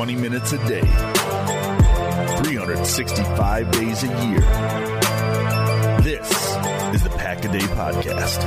Twenty minutes a day, 365 days a year. This is the Pack a Day Podcast.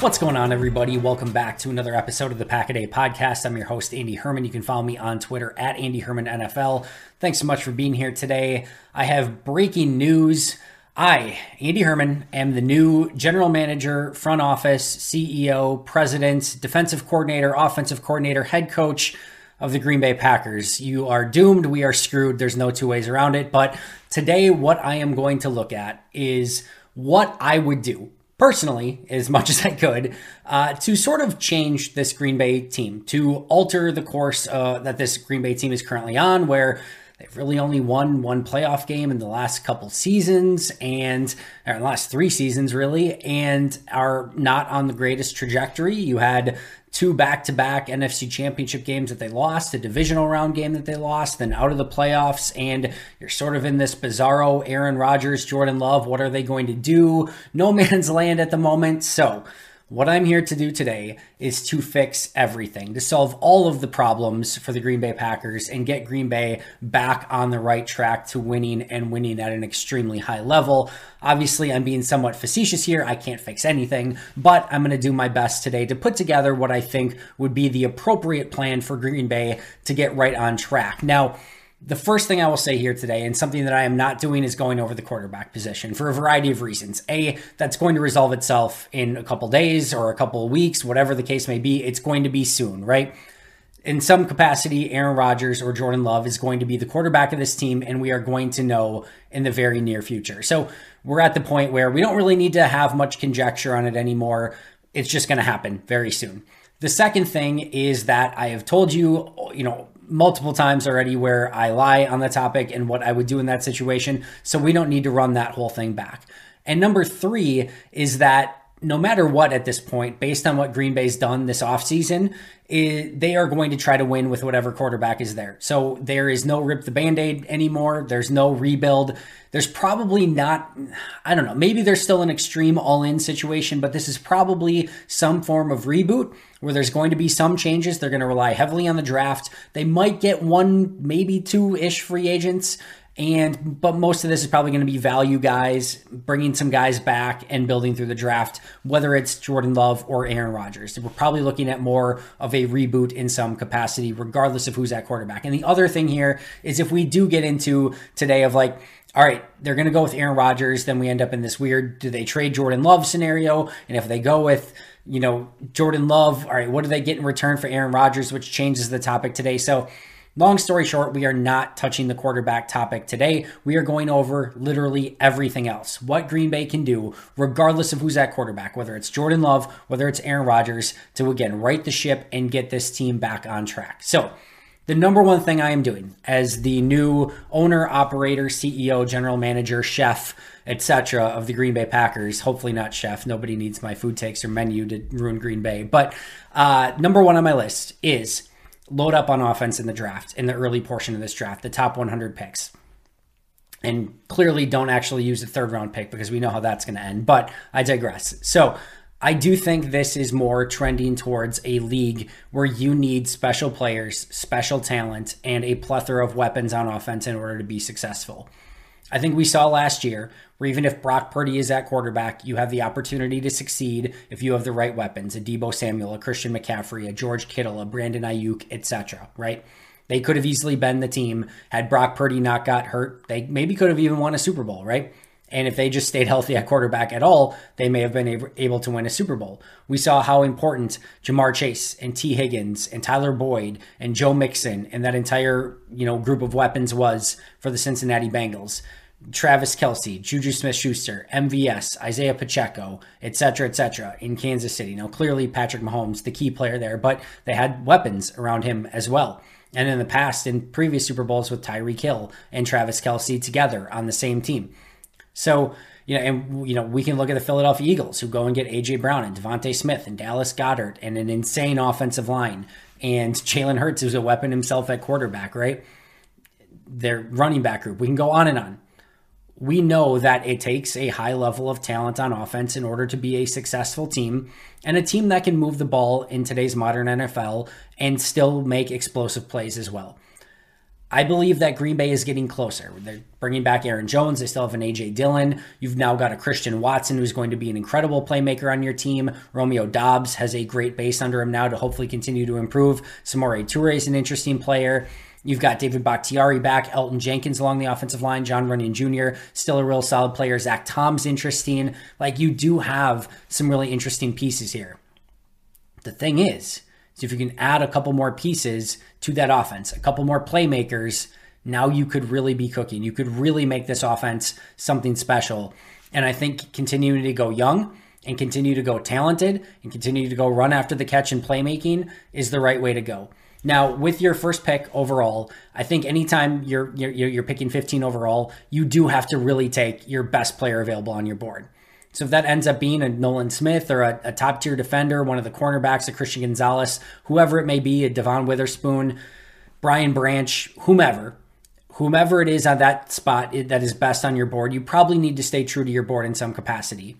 What's going on, everybody? Welcome back to another episode of the Pack a Day Podcast. I'm your host, Andy Herman. You can follow me on Twitter at Andy Herman NFL. Thanks so much for being here today. I have breaking news. I, Andy Herman, am the new general manager, front office, CEO, president, defensive coordinator, offensive coordinator, head coach of the Green Bay Packers. You are doomed. We are screwed. There's no two ways around it. But today, what I am going to look at is what I would do personally, as much as I could, uh, to sort of change this Green Bay team, to alter the course uh, that this Green Bay team is currently on, where they've really only won one playoff game in the last couple seasons and or last three seasons really and are not on the greatest trajectory you had two back-to-back NFC championship games that they lost, a divisional round game that they lost, then out of the playoffs and you're sort of in this bizarro Aaron Rodgers, Jordan Love, what are they going to do? No man's land at the moment. So, what I'm here to do today is to fix everything, to solve all of the problems for the Green Bay Packers and get Green Bay back on the right track to winning and winning at an extremely high level. Obviously, I'm being somewhat facetious here. I can't fix anything, but I'm going to do my best today to put together what I think would be the appropriate plan for Green Bay to get right on track. Now, the first thing I will say here today, and something that I am not doing, is going over the quarterback position for a variety of reasons. A, that's going to resolve itself in a couple days or a couple weeks, whatever the case may be. It's going to be soon, right? In some capacity, Aaron Rodgers or Jordan Love is going to be the quarterback of this team, and we are going to know in the very near future. So we're at the point where we don't really need to have much conjecture on it anymore. It's just going to happen very soon. The second thing is that I have told you, you know, multiple times already where I lie on the topic and what I would do in that situation. So we don't need to run that whole thing back. And number three is that no matter what at this point, based on what Green Bay's done this offseason, they are going to try to win with whatever quarterback is there. So there is no rip the band aid anymore. There's no rebuild. There's probably not, I don't know, maybe there's still an extreme all in situation, but this is probably some form of reboot where there's going to be some changes. They're going to rely heavily on the draft. They might get one, maybe two ish free agents And but most of this is probably going to be value guys, bringing some guys back and building through the draft, whether it's Jordan Love or Aaron Rodgers. We're probably looking at more of a reboot in some capacity, regardless of who's at quarterback. And the other thing here is if we do get into today of like, all right, they're going to go with Aaron Rodgers, then we end up in this weird do they trade Jordan Love scenario? And if they go with you know, Jordan Love, all right, what do they get in return for Aaron Rodgers, which changes the topic today. So Long story short, we are not touching the quarterback topic today. We are going over literally everything else. What Green Bay can do, regardless of who's at quarterback, whether it's Jordan Love, whether it's Aaron Rodgers, to again right the ship and get this team back on track. So, the number one thing I am doing as the new owner, operator, CEO, general manager, chef, etc. of the Green Bay Packers, hopefully not chef. Nobody needs my food takes or menu to ruin Green Bay. But uh, number one on my list is load up on offense in the draft, in the early portion of this draft, the top 100 picks. And clearly don't actually use a third round pick because we know how that's going to end. But I digress. So I do think this is more trending towards a league where you need special players, special talent, and a plethora of weapons on offense in order to be successful. I think we saw last year where even if Brock Purdy is at quarterback, you have the opportunity to succeed if you have the right weapons, a Deebo Samuel, a Christian McCaffrey, a George Kittle, a Brandon Aiyuk, etc. Right? They could have easily been the team had Brock Purdy not got hurt. They maybe could have even won a Super Bowl, right? And if they just stayed healthy at quarterback at all, they may have been able to win a Super Bowl. We saw how important Ja'Marr Chase and Tee Higgins and Tyler Boyd and Joe Mixon and that entire, you know, group of weapons was for the Cincinnati Bengals. Travis Kelce, Juju Smith Schuster, MVS, Isaiah Pacheco, etc., etc., in Kansas City. Now, clearly, Patrick Mahomes, the key player there, but they had weapons around him as well. And in the past, in previous Super Bowls with Tyreek Hill and Travis Kelce together on the same team. So, you know, and you know, we can look at the Philadelphia Eagles who go and get AJ Brown and DeVonta Smith and Dallas Goedert and an insane offensive line and Jalen Hurts is a weapon himself at quarterback, right? Their running back group. We can go on and on we know that it takes a high level of talent on offense in order to be a successful team and a team that can move the ball in today's modern NFL and still make explosive plays as well. I believe that Green Bay is getting closer. They're bringing back Aaron Jones. They still have an AJ Dillon. You've now got a Christian Watson who's going to be an incredible playmaker on your team. Romeo Doubs has a great base under him now to hopefully continue to improve. Samori Toure is an interesting player. You've got David Bakhtiari back, Elgton Jenkins along the offensive line, Jon Runyan Jr., still a real solid player. Zach Tom's interesting. Like you do have some really interesting pieces here. The thing is, is if you can add a couple more pieces to that offense, a couple more playmakers, now you could really be cooking. You could really make this offense something special. And I think continuing to go young and continue to go talented and continue to go run after the catch and playmaking is the right way to go. Now, with your first pick overall, I think anytime you're, you're you're picking 15 overall, you do have to really take your best player available on your board. So if that ends up being a Nolan Smith or a, a top tier defender, one of the cornerbacks, a Christian Gonzalez, whoever it may be, a Devon Witherspoon, Brian Branch, whomever, whomever it is on that spot that is best on your board, you probably need to stay true to your board in some capacity.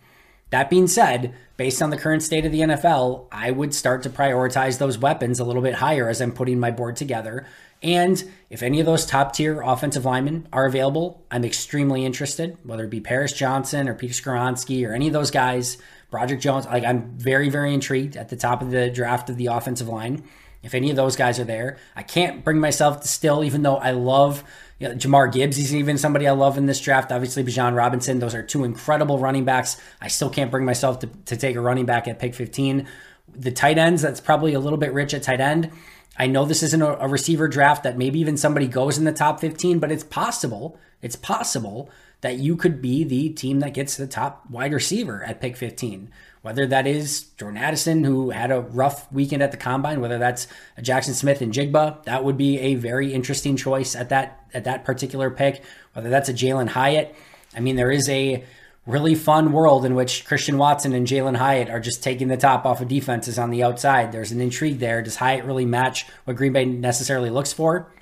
That being said, based on the current state of the NFL, I would start to prioritize those weapons a little bit higher as I'm putting my board together. And if any of those top tier offensive linemen are available, I'm extremely interested, whether it be Paris Johnson or Peter Skoronski or any of those guys, Broderick Jones. Like I'm very, very intrigued at the top of the draft of the offensive line. If any of those guys are there, I can't bring myself to still, even though I love you know, Jahmyr Gibbs, he's even somebody I love in this draft. Obviously, Bijan Robinson. Those are two incredible running backs. I still can't bring myself to, to take a running back at pick 15. The tight ends, that's probably a little bit rich at tight end. I know this isn't a, a receiver draft that maybe even somebody goes in the top 15, but it's possible. It's possible that you could be the team that gets the top wide receiver at pick 15 whether that is Jordan Addison, who had a rough weekend at the combine, whether that's Jaxon Smith-Njigba, that would be a very interesting choice at that at that particular pick. Whether that's a Jalin Hyatt, I mean, there is a really fun world in which Christian Watson and Jalin Hyatt are just taking the top off of defenses on the outside. There's an intrigue there. Does Hyatt really match what Green Bay necessarily looks for?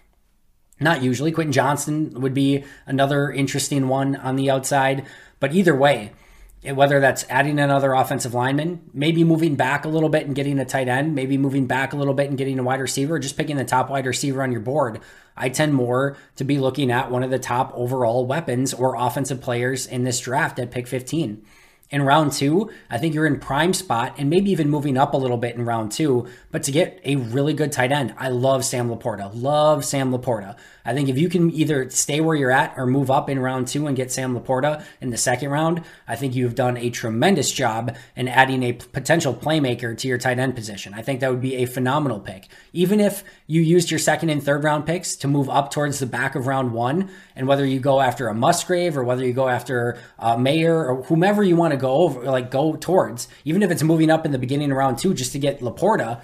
Not usually. Quentin Johnston would be another interesting one on the outside. But either way, whether that's adding another offensive lineman, maybe moving back a little bit and getting a tight end, maybe moving back a little bit and getting a wide receiver, just picking the top wide receiver on your board. I tend more to be looking at one of the top overall weapons or offensive players in this draft at pick 15. In round two, I think you're in prime spot and maybe even moving up a little bit in round two, but to get a really good tight end. I love Sam LaPorta. Love Sam LaPorta. I think if you can either stay where you're at or move up in round two and get Sam LaPorta in the second round, I think you've done a tremendous job in adding a potential playmaker to your tight end position. I think that would be a phenomenal pick. Even if you used your second and third round picks to move up towards the back of round one, and whether you go after a Musgrave or whether you go after a Mayer or whomever you want to go over, like go towards, even if it's moving up in the beginning of round two just to get LaPorta,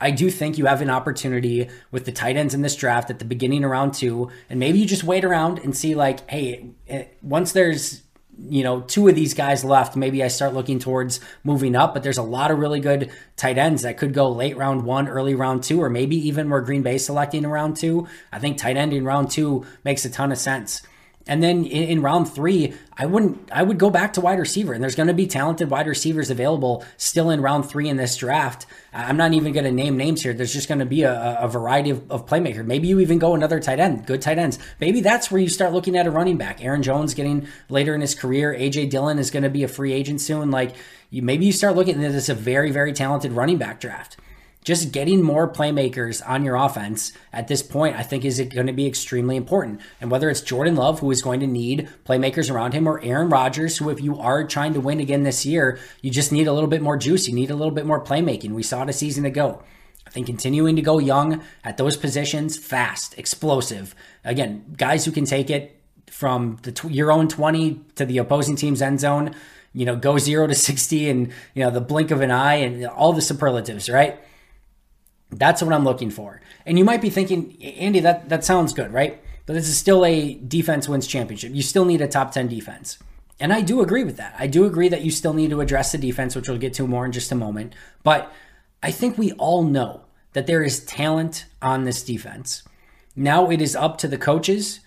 I do think you have an opportunity with the tight ends in this draft at the beginning of round two, and maybe you just wait around and see like, hey, eh, once there's you know two of these guys left, maybe I start looking towards moving up. But there's a lot of really good tight ends that could go late round one, early round two, or maybe even where Green Bay selecting in round two. I think tight end in round two makes a ton of sense. And then in, in, round three, I wouldn't. I would go back to wide receiver, and there's going to be talented wide receivers available still in round three in this draft. I'm not even going to name names here. There's just going to be a, a variety of, of playmaker. Maybe you even go another tight end, good tight ends. Maybe that's where you start looking at a running back. Aaron Jones getting later in his career. AJ Dillon is going to be a free agent soon. Like you, maybe you start looking at this a very very talented running back draft just getting more playmakers on your offense at this point, I think is going to be extremely important. And whether it's Jordan Love, who is going to need playmakers around him, or Aaron Rodgers, who, if you are trying to win again this year, you just need a little bit more juice. You need a little bit more playmaking. We saw it a season ago. I think continuing to go young at those positions, fast, explosive. Again, guys who can take it from the tw- your own 20 to the opposing team's end zone, you know, go zero to 60 and, you know, the blink of an eye and all the superlatives, right? That's what I'm looking for. And you might be thinking, Andy, that, that sounds good, right? But this is still a defense wins championship. You still need a top 10 defense. And I do agree with that. I do agree that you still need to address the defense, which we'll get to more in just a moment. But I think we all know that there is talent on this defense. Now it is up to the coaches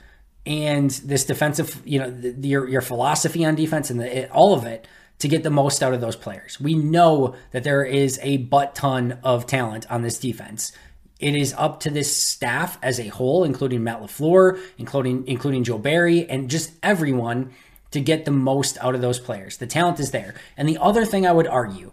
and this defensive, you know, the, your your philosophy on defense and the, all of it to get the most out of those players. We know that there is a butt ton of talent on this defense. It is up to this staff as a whole, including Matt LaFleur, including including Joe Barry, and just everyone to get the most out of those players. The talent is there. And the other thing I would argue,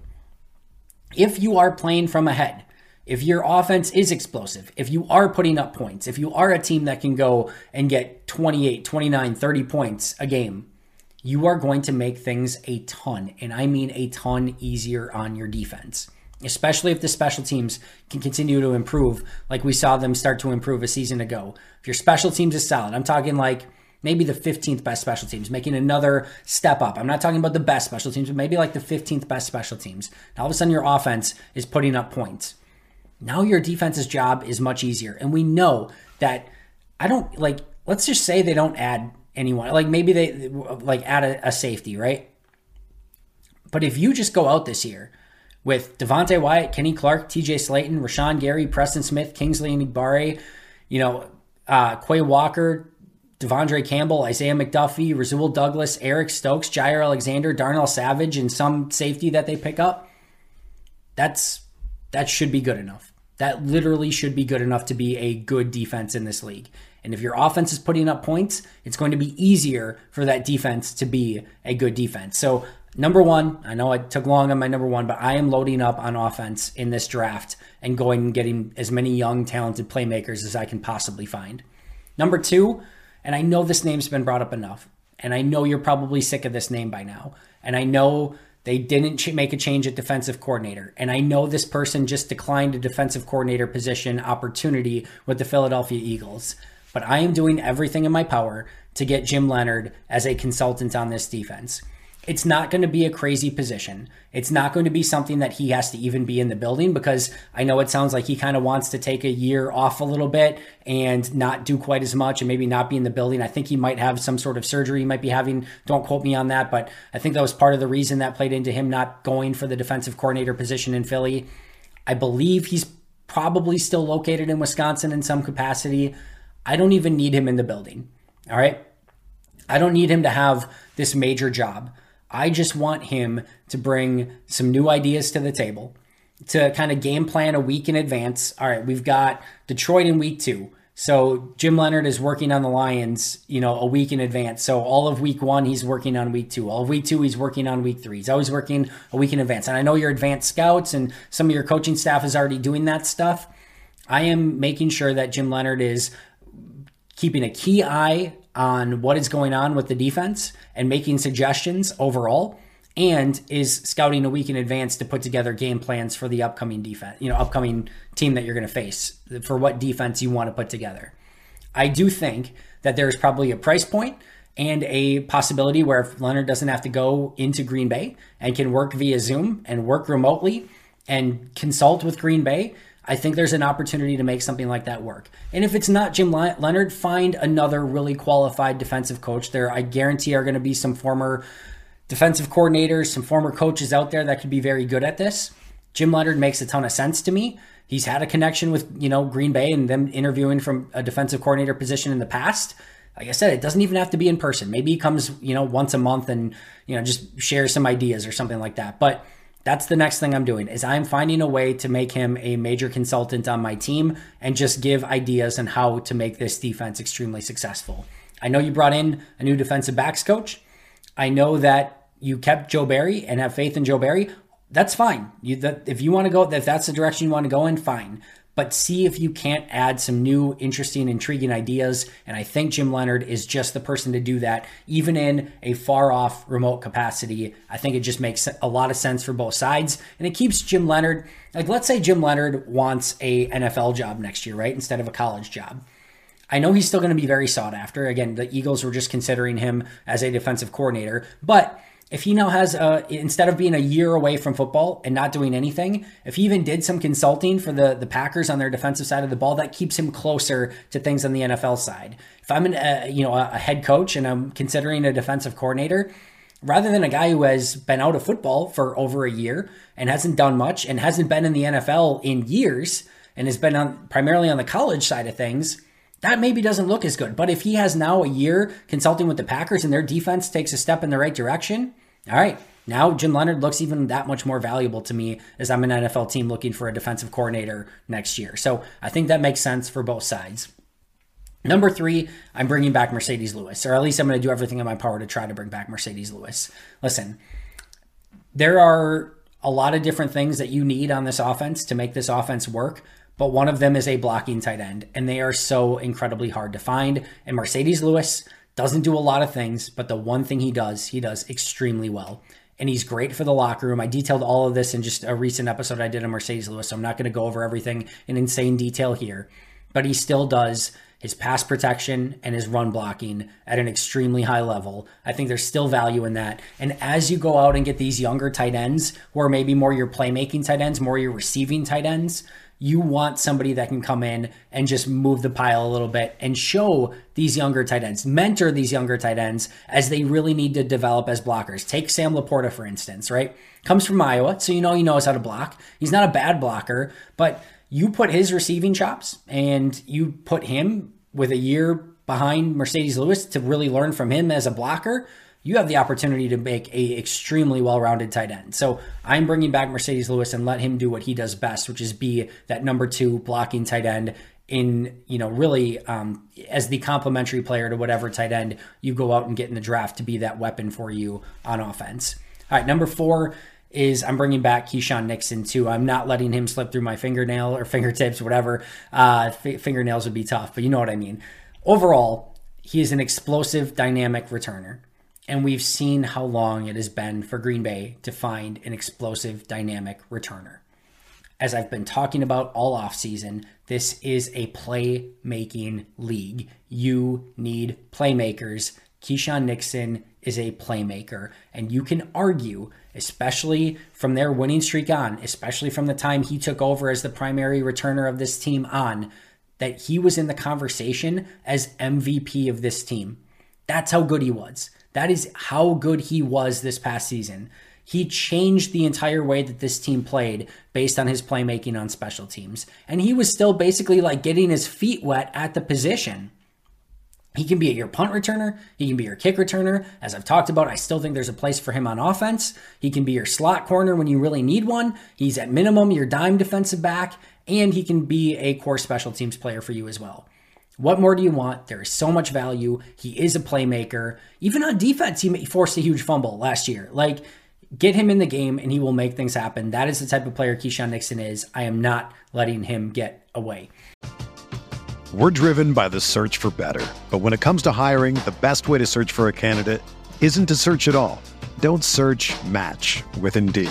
if you are playing from ahead, if your offense is explosive, if you are putting up points, if you are a team that can go and get 28, 29, 30 points a game, you are going to make things a ton, and I mean a ton easier on your defense. Especially if the special teams can continue to improve, like we saw them start to improve a season ago. If your special teams is solid, I'm talking like maybe the 15th best special teams, making another step up. I'm not talking about the best special teams, but maybe like the 15th best special teams. Now, all of a sudden, your offense is putting up points. Now, your defense's job is much easier. And we know that I don't like, let's just say they don't add anyone. Like maybe they like add a, a safety, right? But if you just go out this year with Devonte Wyatt, Kenny Clark, TJ Slaton, Rashan Gary, Preston Smith, Kingsley Enagbare, you know, uh, Quay Walker, De'Vondre Campbell, Isaiah McDuffie, Rasul Douglas, Eric Stokes, Jaire Alexander, Darnell Savage, and some safety that they pick up, that's that should be good enough. That literally should be good enough to be a good defense in this league. And if your offense is putting up points, it's going to be easier for that defense to be a good defense. So, number one, I know I took long on my number one, but I am loading up on offense in this draft and going and getting as many young, talented playmakers as I can possibly find. Number two, and I know this name's been brought up enough, and I know you're probably sick of this name by now, and I know they didn't make a change at defensive coordinator. And I know this person just declined a defensive coordinator position opportunity with the Philadelphia Eagles but I am doing everything in my power to get Jim Leonhard as a consultant on this defense. It's not going to be a crazy position. It's not going to be something that he has to even be in the building because I know it sounds like he kind of wants to take a year off a little bit and not do quite as much and maybe not be in the building. I think he might have some sort of surgery he might be having. Don't quote me on that, but I think that was part of the reason that played into him not going for the defensive coordinator position in Philly. I believe he's probably still located in Wisconsin in some capacity. I don't even need him in the building. All right. I don't need him to have this major job. I just want him to bring some new ideas to the table, to kind of game plan a week in advance. All right, we've got Detroit in week two. So Jim Leonhard is working on the Lions, you know, a week in advance. So all of week one, he's working on week two. All of week two, he's working on week three. He's always working a week in advance. And I know your advanced scouts and some of your coaching staff is already doing that stuff. I am making sure that Jim Leonhard is keeping a key eye on what is going on with the defense and making suggestions overall and is scouting a week in advance to put together game plans for the upcoming defense, you know, upcoming team that you're going to face for what defense you want to put together. I do think that there's probably a price point and a possibility where if Leonhard doesn't have to go into Green Bay and can work via Zoom and work remotely and consult with Green Bay, I think there's an opportunity to make something like that work. And if it's not Jim Leonhard, find another really qualified defensive coach. There, I guarantee, are going to be some former defensive coordinators, some former coaches out there that could be very good at this. Jim Leonhard makes a ton of sense to me. He's had a connection with, you know, Green Bay and them interviewing from a defensive coordinator position in the past. Like I said, it doesn't even have to be in person. Maybe he comes, you know, once a month and, you know, just shares some ideas or something like that. But that's the next thing I'm doing is I'm finding a way to make him a major consultant on my team and just give ideas on how to make this defense extremely successful. I know you brought in a new defensive backs coach. I know that you kept Joe Barry and have faith in Joe Barry. That's fine. You, that, if you want to go, if that's the direction you want to go in, fine. But see if you can't add some new, interesting, intriguing ideas. And I think Jim Leonhard is just the person to do that, even in a far off remote capacity. I think it just makes a lot of sense for both sides. And it keeps Jim Leonhard, like, let's say Jim Leonhard wants a NFL job next year, right? Instead of a college job. I know he's still going to be very sought after. Again, the Eagles were just considering him as a defensive coordinator, but if he now has a instead of being a year away from football and not doing anything, if he even did some consulting for the the Packers on their defensive side of the ball, that keeps him closer to things on the NFL side. If I'm an, uh, you know a head coach and I'm considering a defensive coordinator, rather than a guy who has been out of football for over a year and hasn't done much and hasn't been in the NFL in years and has been on primarily on the college side of things that maybe doesn't look as good. But if he has now a year consulting with the Packers and their defense takes a step in the right direction, all right, now Jim Leonhard looks even that much more valuable to me as I'm an NFL team looking for a defensive coordinator next year. So I think that makes sense for both sides. Number three, I'm bringing back Marcedes Lewis, or at least I'm going to do everything in my power to try to bring back Marcedes Lewis. Listen, there are a lot of different things that you need on this offense to make this offense work but one of them is a blocking tight end, and they are so incredibly hard to find. And Marcedes Lewis doesn't do a lot of things, but the one thing he does, he does extremely well. And he's great for the locker room. I detailed all of this in just a recent episode I did on Marcedes Lewis, so I'm not going to go over everything in insane detail here. But he still does his pass protection and his run blocking at an extremely high level. I think there's still value in that. And as you go out and get these younger tight ends, who are maybe more your playmaking tight ends, more your receiving tight ends, you want somebody that can come in and just move the pile a little bit and show these younger tight ends, mentor these younger tight ends as they really need to develop as blockers. Take Sam LaPorta, for instance, right? Comes from Iowa, so you know he knows how to block. He's not a bad blocker, but you put his receiving chops and you put him with a year behind Marcedes Lewis to really learn from him as a blocker you have the opportunity to make a extremely well-rounded tight end. So I'm bringing back Marcedes Lewis and let him do what he does best, which is be that number two blocking tight end in you know really um, as the complementary player to whatever tight end you go out and get in the draft to be that weapon for you on offense. All right, number four is I'm bringing back Keisean Nixon too. I'm not letting him slip through my fingernail or fingertips, whatever. Uh, f- fingernails would be tough, but you know what I mean. Overall, he is an explosive, dynamic returner. And we've seen how long it has been for Green Bay to find an explosive, dynamic returner. As I've been talking about all offseason, this is a playmaking league. You need playmakers. Keisean Nixon is a playmaker. And you can argue, especially from their winning streak on, especially from the time he took over as the primary returner of this team on, that he was in the conversation as MVP of this team. That's how good he was. That is how good he was this past season. He changed the entire way that this team played based on his playmaking on special teams. And he was still basically like getting his feet wet at the position. He can be your punt returner. He can be your kick returner. As I've talked about, I still think there's a place for him on offense. He can be your slot corner when you really need one. He's at minimum your dime defensive back, and he can be a core special teams player for you as well. What more do you want? There is so much value. He is a playmaker. Even on defense, he forced a huge fumble last year. Like, get him in the game and he will make things happen. That is the type of player Keisean Nixon is. I am not letting him get away. We're driven by the search for better. But when it comes to hiring, the best way to search for a candidate isn't to search at all. Don't search match with Indeed.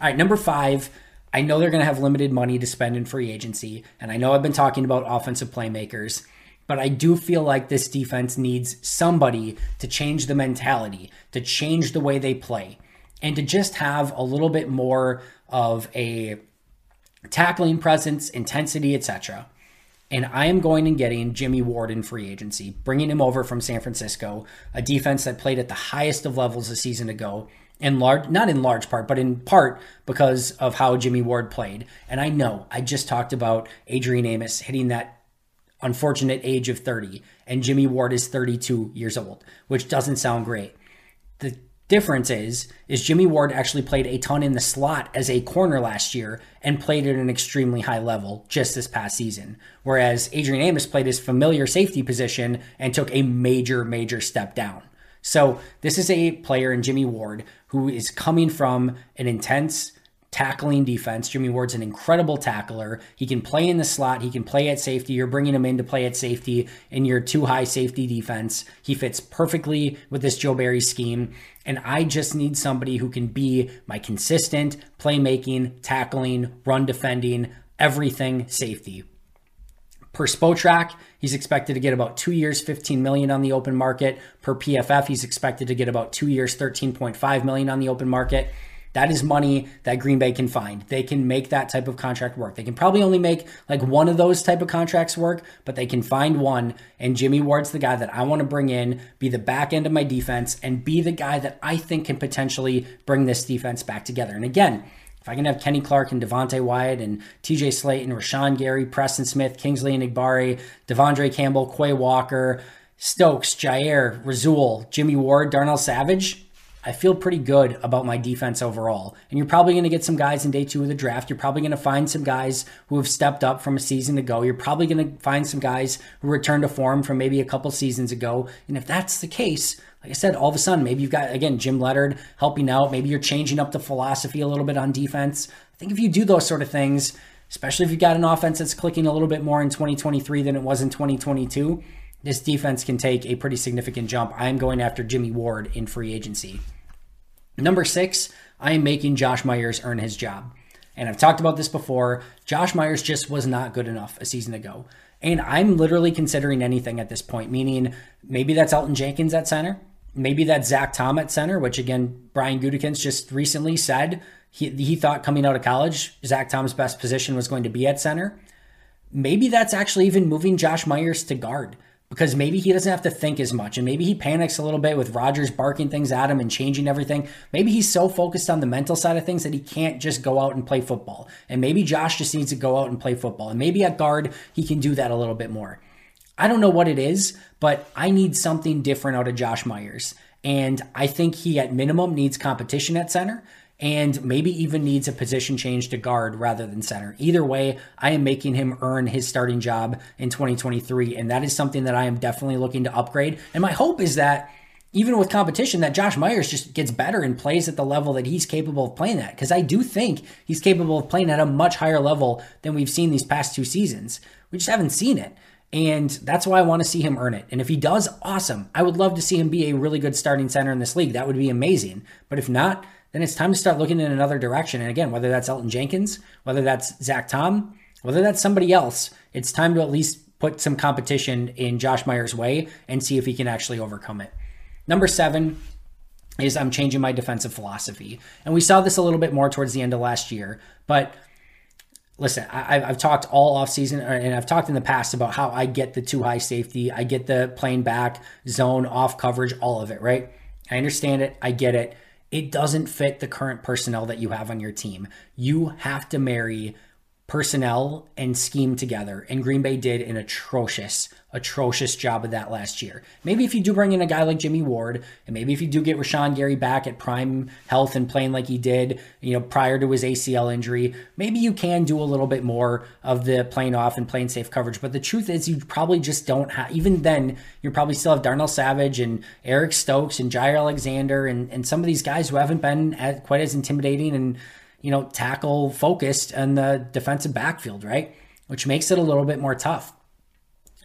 All right, number five. I know they're going to have limited money to spend in free agency, and I know I've been talking about offensive playmakers, but I do feel like this defense needs somebody to change the mentality, to change the way they play, and to just have a little bit more of a tackling presence, intensity, etc. And I am going and getting Jimmy Ward in free agency, bringing him over from San Francisco, a defense that played at the highest of levels a season ago in large not in large part but in part because of how Jimmy Ward played. And I know I just talked about Adrian Amos hitting that unfortunate age of 30 and Jimmy Ward is 32 years old which doesn't sound great. The difference is is Jimmy Ward actually played a ton in the slot as a corner last year and played at an extremely high level just this past season. Whereas Adrian Amos played his familiar safety position and took a major major step down so this is a player in Jimmy Ward who is coming from an intense tackling defense. Jimmy Ward's an incredible tackler. He can play in the slot. He can play at safety. You're bringing him in to play at safety in your two high safety defense. He fits perfectly with this Joe Barry scheme. And I just need somebody who can be my consistent playmaking, tackling, run defending, everything safety. Per Spotrac, he's expected to get about two years, 15 million on the open market. Per PFF, he's expected to get about two years, 13.5 million on the open market. That is money that Green Bay can find. They can make that type of contract work. They can probably only make like one of those type of contracts work, but they can find one. And Jimmy Ward's the guy that I want to bring in, be the back end of my defense, and be the guy that I think can potentially bring this defense back together. And again, if I can have Kenny Clark and Devonte Wyatt and TJ Slaton, Rashan Gary, Preston Smith, Kingsley Enagbare, De'Vondre Campbell, Quay Walker, Stokes, Jaire, Rasul, Jimmy Ward, Darnell Savage, I feel pretty good about my defense overall. And you're probably going to get some guys in day two of the draft. You're probably going to find some guys who have stepped up from a season ago. You're probably going to find some guys who returned to form from maybe a couple seasons ago. And if that's the case, like I said, all of a sudden, maybe you've got, again, Jim Leonhard helping out. Maybe you're changing up the philosophy a little bit on defense. I think if you do those sort of things, especially if you've got an offense that's clicking a little bit more in 2023 than it was in 2022, this defense can take a pretty significant jump. I'm going after Jimmy Ward in free agency. Number six, I am making Josh Myers earn his job. And I've talked about this before. Josh Myers just was not good enough a season ago. And I'm literally considering anything at this point, meaning maybe that's Elton Jenkins at center. Maybe that's Zach Tom at center, which again, Brian Gutekunst just recently said he, he thought coming out of college, Zach Tom's best position was going to be at center. Maybe that's actually even moving Josh Myers to guard. Because maybe he doesn't have to think as much and maybe he panics a little bit with Rodgers barking things at him and changing everything. Maybe he's so focused on the mental side of things that he can't just go out and play football. And maybe Josh just needs to go out and play football. And maybe at guard, he can do that a little bit more. I don't know what it is, but I need something different out of Josh Myers. And I think he, at minimum, needs competition at center and maybe even needs a position change to guard rather than center. Either way, I am making him earn his starting job in 2023. And that is something that I am definitely looking to upgrade. And my hope is that even with competition, that Josh Myers just gets better and plays at the level that he's capable of playing at. Because I do think he's capable of playing at a much higher level than we've seen these past two seasons. We just haven't seen it. And that's why I want to see him earn it. And if he does, awesome. I would love to see him be a really good starting center in this league. That would be amazing. But if not, then it's time to start looking in another direction. And again, whether that's Elton Jenkins, whether that's Zach Tom, whether that's somebody else, it's time to at least put some competition in Josh Myers' way and see if he can actually overcome it. Number seven is I'm changing my defensive philosophy. And we saw this a little bit more towards the end of last year. But listen, I, have talked all offseason uh, and I've talked in the past about how I get the two high safety, I get the playing back, zone, off coverage, all of it, right? I understand it. I get it it doesn't fit the current personnel that you have on your team. You have to marry personnel and scheme together. And Green Bay did an atrocious, atrocious job of that last year. Maybe if you do bring in a guy like Jimmy Ward, and maybe if you do get Rashan Gary back at prime health and playing like he did, you know, prior to his ACL injury, maybe you can do a little bit more of the playing off and playing safe coverage. But the truth is, you probably just don't have, even then, you probably still have Darnell Savage and Eric Stokes and Jaire Alexander and, and some of these guys who haven't been at, quite as intimidating and you know, tackle focused in the defensive backfield, right? Which makes it a little bit more tough.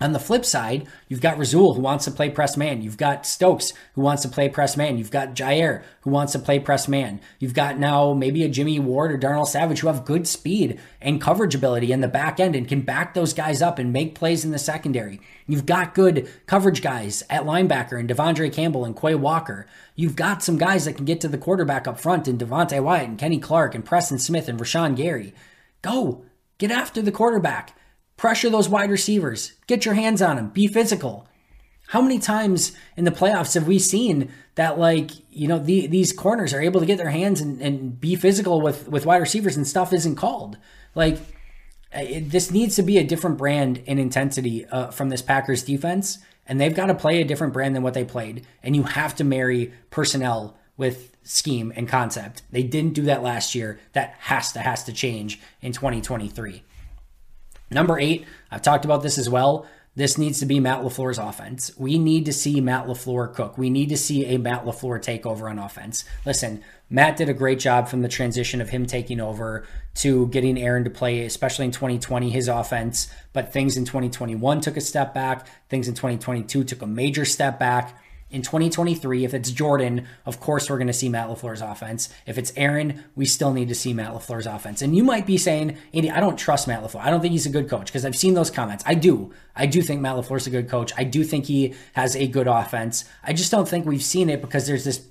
On the flip side, you've got Rasul who wants to play press man. You've got Stokes who wants to play press man. You've got Jaire who wants to play press man. You've got now maybe a Jimmy Ward or Darnell Savage who have good speed and coverage ability in the back end and can back those guys up and make plays in the secondary. You've got good coverage guys at linebacker and De'Vondre Campbell and Quay Walker. You've got some guys that can get to the quarterback up front and Devonte Wyatt and Kenny Clark and Preston Smith and Rashan Gary. Go. Get after the quarterback. Pressure those wide receivers. Get your hands on them. Be physical. How many times in the playoffs have we seen that, like, you know, the, these corners are able to get their hands and, and be physical with, with wide receivers and stuff isn't called? Like, it, this needs to be a different brand in intensity uh, from this Packers defense, and they've got to play a different brand than what they played. And you have to marry personnel with scheme and concept. They didn't do that last year. That has to has to change in 2023. Number eight, I've talked about this as well. This needs to be Matt LaFleur's offense. We need to see Matt LaFleur cook. We need to see a Matt LaFleur take over on offense. Listen, Matt did a great job from the transition of him taking over to getting Aaron to play, especially in 2020, his offense. But things in 2021 took a step back. Things in 2022 took a major step back in 2023, if it's Jordan, of course we're going to see Matt LaFleur's offense. If it's Aaron, we still need to see Matt LaFleur's offense. And you might be saying, Andy, I don't trust Matt LaFleur. I don't think he's a good coach because I've seen those comments. I do. I do think Matt LaFleur's a good coach. I do think he has a good offense. I just don't think we've seen it because there's this,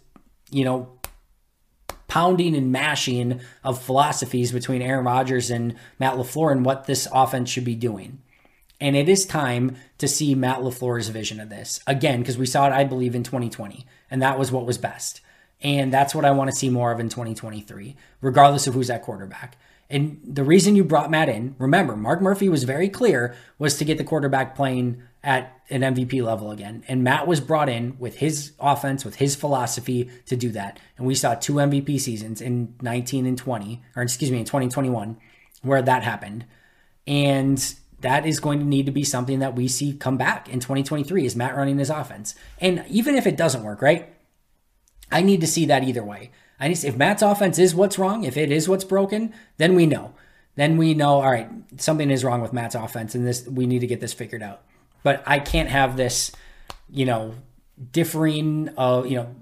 you know, pounding and mashing of philosophies between Aaron Rodgers and Matt LaFleur and what this offense should be doing. And it is time to see Matt LaFleur's vision of this again, because we saw it, I believe, in 2020, and that was what was best. And that's what I want to see more of in 2023, regardless of who's at quarterback. And the reason you brought Matt in, remember, Mark Murphy was very clear, was to get the quarterback playing at an MVP level again. And Matt was brought in with his offense, with his philosophy to do that. And we saw two MVP seasons in 19 and 20, or excuse me, in 2021, where that happened. And that is going to need to be something that we see come back in 2023 is Matt running his offense. And even if it doesn't work, right? I need to see that either way. I need to, if Matt's offense is what's wrong, if it is what's broken, then we know. Then we know, all right, something is wrong with Matt's offense and this we need to get this figured out. But I can't have this, you know, differing uh, you know,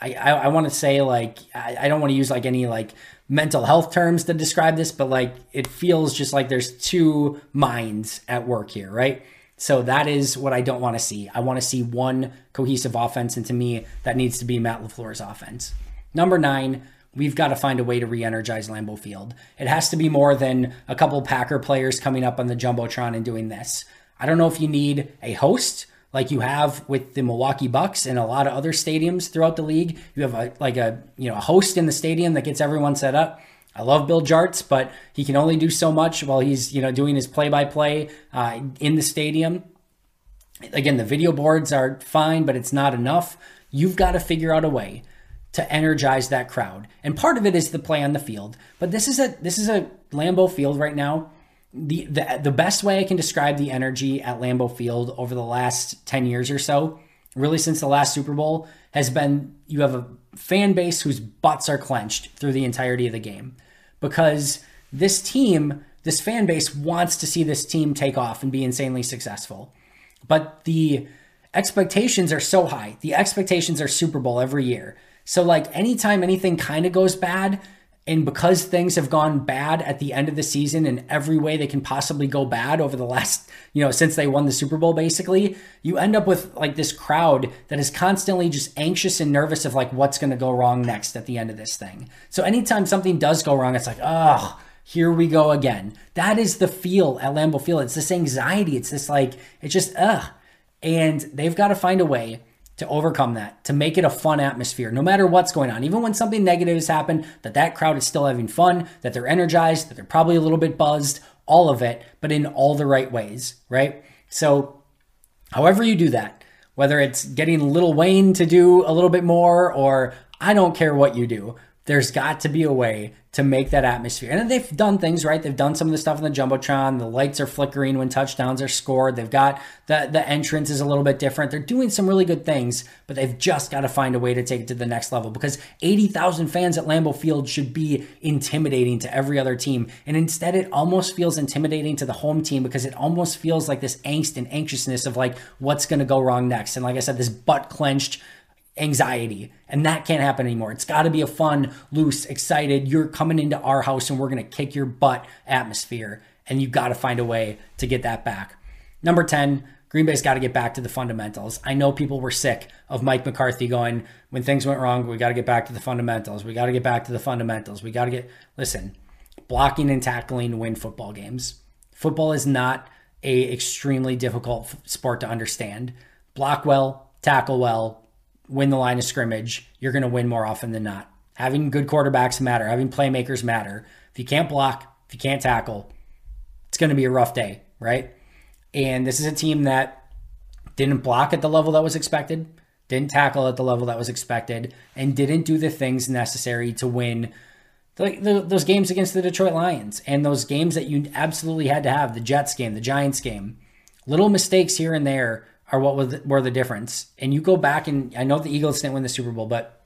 I, I, I want to say like I, I don't want to use like any like mental health terms to describe this, but like it feels just like there's two minds at work here, right? So that is what I don't want to see. I want to see one cohesive offense, and to me, that needs to be Matt LaFleur's offense. Number nine, we've got to find a way to re-energize Lambeau Field. It has to be more than a couple Packer players coming up on the jumbotron and doing this. I don't know if you need a host like you have with the Milwaukee Bucks and a lot of other stadiums throughout the league. You have a like a you know a host in the stadium that gets everyone set up. I love Bill Jartz, but he can only do so much while he's you know doing his play-by-play uh, in the stadium. Again, the video boards are fine, but it's not enough. You've got to figure out a way to energize that crowd, and part of it is the play on the field. But this is a this is a Lambeau Field right now. The, the the best way I can describe the energy at Lambeau Field over the last ten years or so, really since the last Super Bowl, has been you have a fan base whose butts are clenched through the entirety of the game because this team, this fan base wants to see this team take off and be insanely successful. But the expectations are so high. The expectations are Super Bowl every year. So, like, anytime anything kind of goes bad, and because things have gone bad at the end of the season in every way they can possibly go bad over the last, you know, since they won the Super Bowl, basically, you end up with like this crowd that is constantly just anxious and nervous of like what's going to go wrong next at the end of this thing. So anytime something does go wrong, it's like, oh, here we go again. That is the feel at Lambeau Field. It's this anxiety. It's this like, it's just, ugh. And they've got to find a way to overcome that, to make it a fun atmosphere, no matter what's going on. Even when something negative has happened, that that crowd is still having fun, that they're energized, that they're probably a little bit buzzed, all of it, but in all the right ways, right? So, however you do that, whether it's getting Lil Wayne to do a little bit more, or I don't care what you do, there's got to be a way to make that atmosphere. And they've done things right. They've done some of the stuff in the jumbotron. The lights are flickering when touchdowns are scored. They've got the the entrance is a little bit different. They're doing some really good things, but they've just got to find a way to take it to the next level because 80,000 fans at Lambeau Field should be intimidating to every other team. And instead it almost feels intimidating to the home team because it almost feels like this angst and anxiousness of like what's going to go wrong next. And like I said this butt clenched anxiety. And that can't happen anymore. It's got to be a fun, loose, excited, you're coming into our house and we're going to kick your butt atmosphere. And you've got to find a way to get that back. Number 10, Green Bay's got to get back to the fundamentals. I know people were sick of Mike McCarthy going, when things went wrong, we got to get back to the fundamentals. We got to get back to the fundamentals. We got to get, listen, blocking and tackling win football games. Football is not a extremely difficult sport to understand. Block well, tackle well, win the line of scrimmage, you're going to win more often than not. Having good quarterbacks matter, having playmakers matter. If you can't block, if you can't tackle, it's going to be a rough day, right? And this is a team that didn't block at the level that was expected, didn't tackle at the level that was expected, and didn't do the things necessary to win the, those games against the Detroit Lions and those games that you absolutely had to have the Jets game, the Giants game. Little mistakes here and there are what was were the difference. And you go back and I know the Eagles didn't win the Super Bowl, but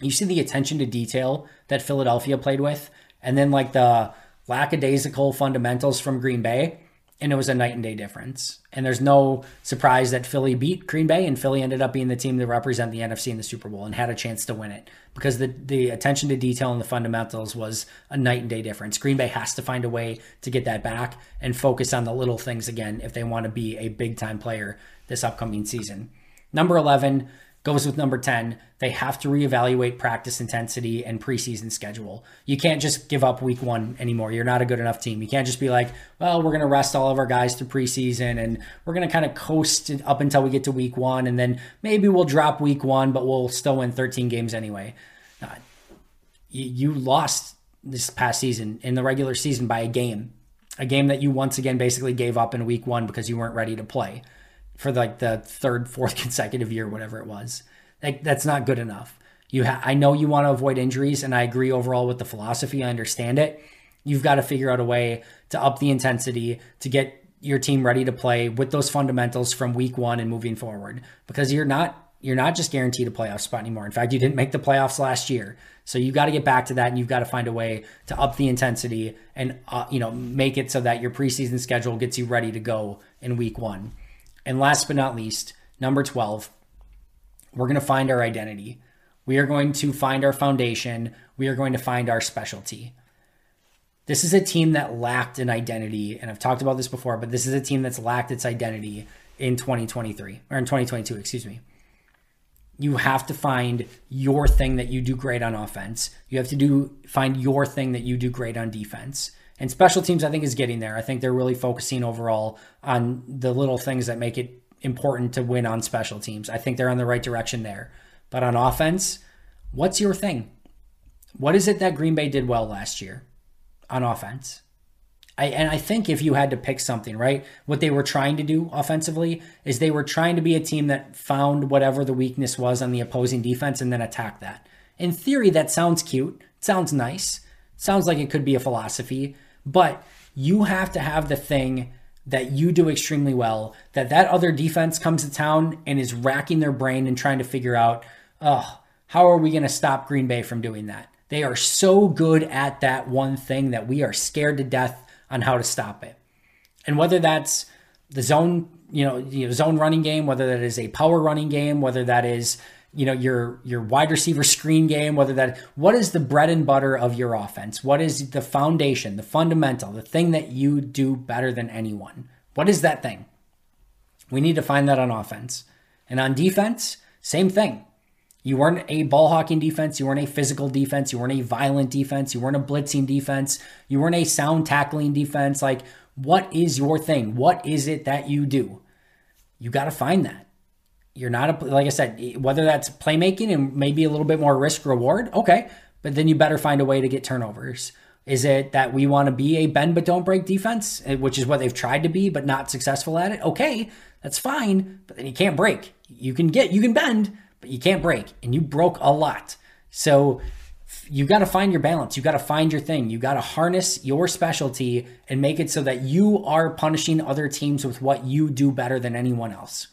you see the attention to detail that Philadelphia played with, and then like the lackadaisical fundamentals from Green Bay and it was a night and day difference. And there's no surprise that Philly beat Green Bay, and Philly ended up being the team to represent the NFC in the Super Bowl and had a chance to win it because the the attention to detail and the fundamentals was a night and day difference. Green Bay has to find a way to get that back and focus on the little things again if they want to be a big time player this upcoming season. Number 11, goes with number 10. They have to reevaluate practice intensity and preseason schedule. You can't just give up week one anymore. You're not a good enough team. You can't just be like, well, we're going to rest all of our guys through preseason and we're going to kind of coast up until we get to week one. And then maybe we'll drop week one, but we'll still win 13 games anyway. Uh, you, you lost this past season in the regular season by a game, a game that you once again basically gave up in week one because you weren't ready to play for like the third, fourth consecutive year, whatever it was. Like that's not good enough. You ha- I know you want to avoid injuries, and I agree overall with the philosophy. I understand it. You've got to figure out a way to up the intensity to get your team ready to play with those fundamentals from week one and moving forward because you're not you're not just guaranteed a playoff spot anymore. In fact, you didn't make the playoffs last year, so you got to get back to that, and you've got to find a way to up the intensity and uh, you know make it so that your preseason schedule gets you ready to go in week one. And last but not least, number 12, we're going to find our identity. We are going to find our foundation. We are going to find our specialty. This is a team that lacked an identity. And I've talked about this before, but this is a team that's lacked its identity in 2023 or in 2022, excuse me. You have to find your thing that you do great on offense. You have to do find your thing that you do great on defense. And special teams, I think, is getting there. I think they're really focusing overall on the little things that make it important to win on special teams. I think they're on the right direction there. But on offense, what's your thing? What is it that Green Bay did well last year on offense? I, and I think if you had to pick something, right, what they were trying to do offensively is they were trying to be a team that found whatever the weakness was on the opposing defense and then attack that. In theory, that sounds cute. Sounds nice. Sounds like it could be a philosophy, but you have to have the thing that you do extremely well that that other defense comes to town and is racking their brain and trying to figure out, oh, how are we going to stop Green Bay from doing that? They are so good at that one thing that we are scared to death on how to stop it. And whether that's the zone, you know, you know, zone running game, whether that is a power running game, whether that is, you know, your your wide receiver screen game, whether that what is the bread and butter of your offense? What is the foundation, the fundamental, the thing that you do better than anyone? What is that thing? We need to find that on offense. And on defense, same thing. You weren't a ball hawking defense. You weren't a physical defense. You weren't a violent defense. You weren't a blitzing defense. You weren't a sound tackling defense. Like, what is your thing? What is it that you do? You got to find that. You're not a, like I said, whether that's playmaking and maybe a little bit more risk reward, okay, but then you better find a way to get turnovers. Is it that we want to be a bend but don't break defense, eh, which is what they've tried to be but not successful at it? Okay, that's fine, but then you can't break. You can get, you can bend, but you can't break, and you broke a lot. So you got to find your balance. You got to find your thing. You got to harness your specialty and make it so that you are punishing other teams with what you do better than anyone else.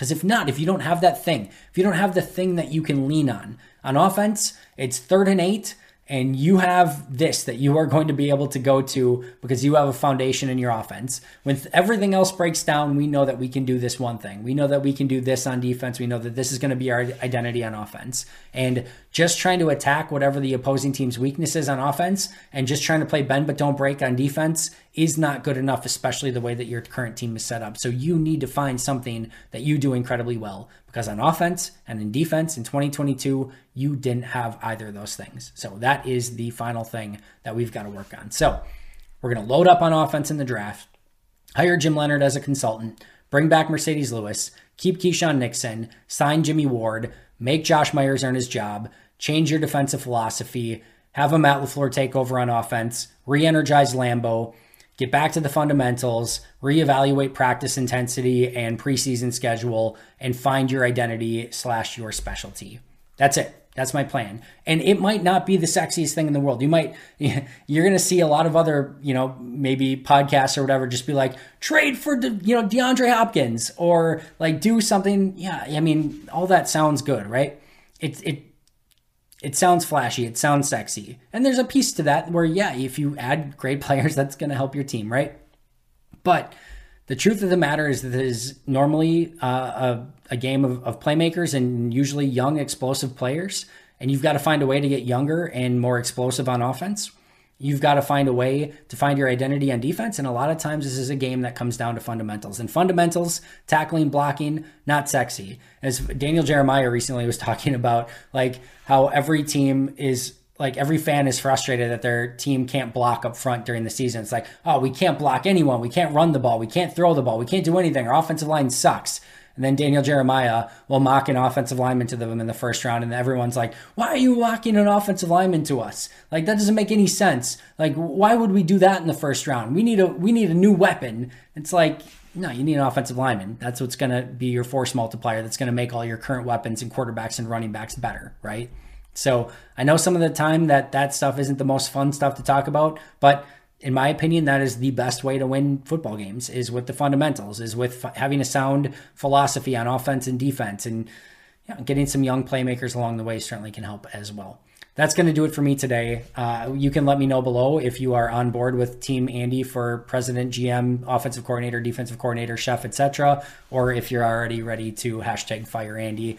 Because if not, if you don't have that thing, if you don't have the thing that you can lean on, on offense, it's third and eight and you have this that you are going to be able to go to because you have a foundation in your offense. When everything else breaks down, we know that we can do this one thing. We know that we can do this on defense. We know that this is going to be our identity on offense. And just trying to attack whatever the opposing team's weakness is on offense and just trying to play bend but don't break on defense is not good enough, especially the way that your current team is set up. So you need to find something that you do incredibly well because on offense and in defense in 2022, you didn't have either of those things. So that is the final thing that we've got to work on. So we're going to load up on offense in the draft, hire Jim Leonhard as a consultant, bring back Marcedes Lewis, keep Keisean Nixon, sign Jimmy Ward, make Josh Myers earn his job, change your defensive philosophy, have a Matt LaFleur take over on offense, re energize Lambeau get back to the fundamentals, reevaluate practice intensity and preseason schedule, and find your identity slash your specialty. That's it. That's my plan. And it might not be the sexiest thing in the world. You might, you're going to see a lot of other, you know, maybe podcasts or whatever just be like, trade for, you know, DeAndre Hopkins or like do something. Yeah. I mean, all that sounds good, right? It, it, it sounds flashy, it sounds sexy. And there's a piece to that where, yeah, if you add great players, that's going to help your team, right? But the truth of the matter is that it is normally uh, a, a, game of, of playmakers and usually young, explosive players. And you've got to find a way to get younger and more explosive on offense. You've got to find a way to find your identity on defense. And a lot of times, this is a game that comes down to fundamentals. And fundamentals, tackling, blocking, not sexy. As Daniel Jeremiah recently was talking about, like how every team is like every fan is frustrated that their team can't block up front during the season. It's like, oh, we can't block anyone. We can't run the ball. We can't throw the ball. We can't do anything. Our offensive line sucks. And then Daniel Jeremiah will mock an offensive lineman to them in the first round, and everyone's like, "Why are you mocking an offensive lineman to us? Like that doesn't make any sense. Like why would we do that in the first round? We need a we need a new weapon." It's like no, you need an offensive lineman. That's what's going to be your force multiplier. That's going to make all your current weapons and quarterbacks and running backs better, right? So I know some of the time that that stuff isn't the most fun stuff to talk about, but in my opinion, that is the best way to win football games is with the fundamentals, is with f- having a sound philosophy on offense and defense, and you know, getting some young playmakers along the way certainly can help as well. That's going to do it for me today. Uh, you can let me know below if you are on board with Team Andy for president, GM, offensive coordinator, defensive coordinator, chef, etc., or if you're already ready to hashtag fire Andy.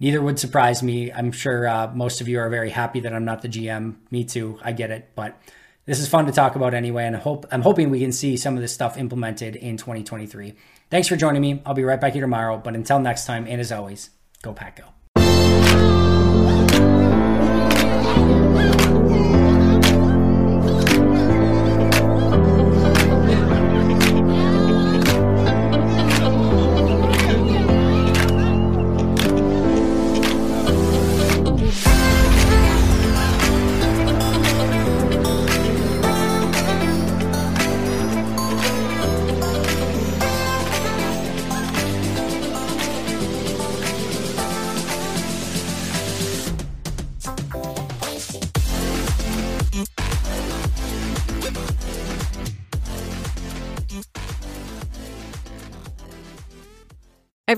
Neither would surprise me. I'm sure uh, most of you are very happy that I'm not the GM. Me too. I get it, but this is fun to talk about anyway, and I hope I'm hoping we can see some of this stuff implemented in 2023. Thanks for joining me. I'll be right back here tomorrow, but until next time, and as always, go Pack Go.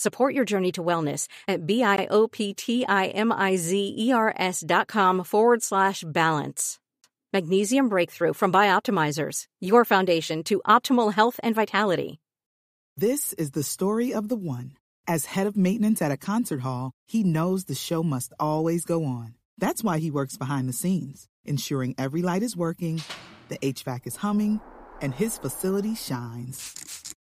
Support your journey to wellness at B-I-O-P-T-I-M-I-Z-E-R-S dot com forward slash balance. Magnesium Breakthrough from Bioptimizers, your foundation to optimal health and vitality. This is the story of the one. As head of maintenance at a concert hall, he knows the show must always go on. That's why he works behind the scenes, ensuring every light is working, the HVAC is humming, and his facility shines.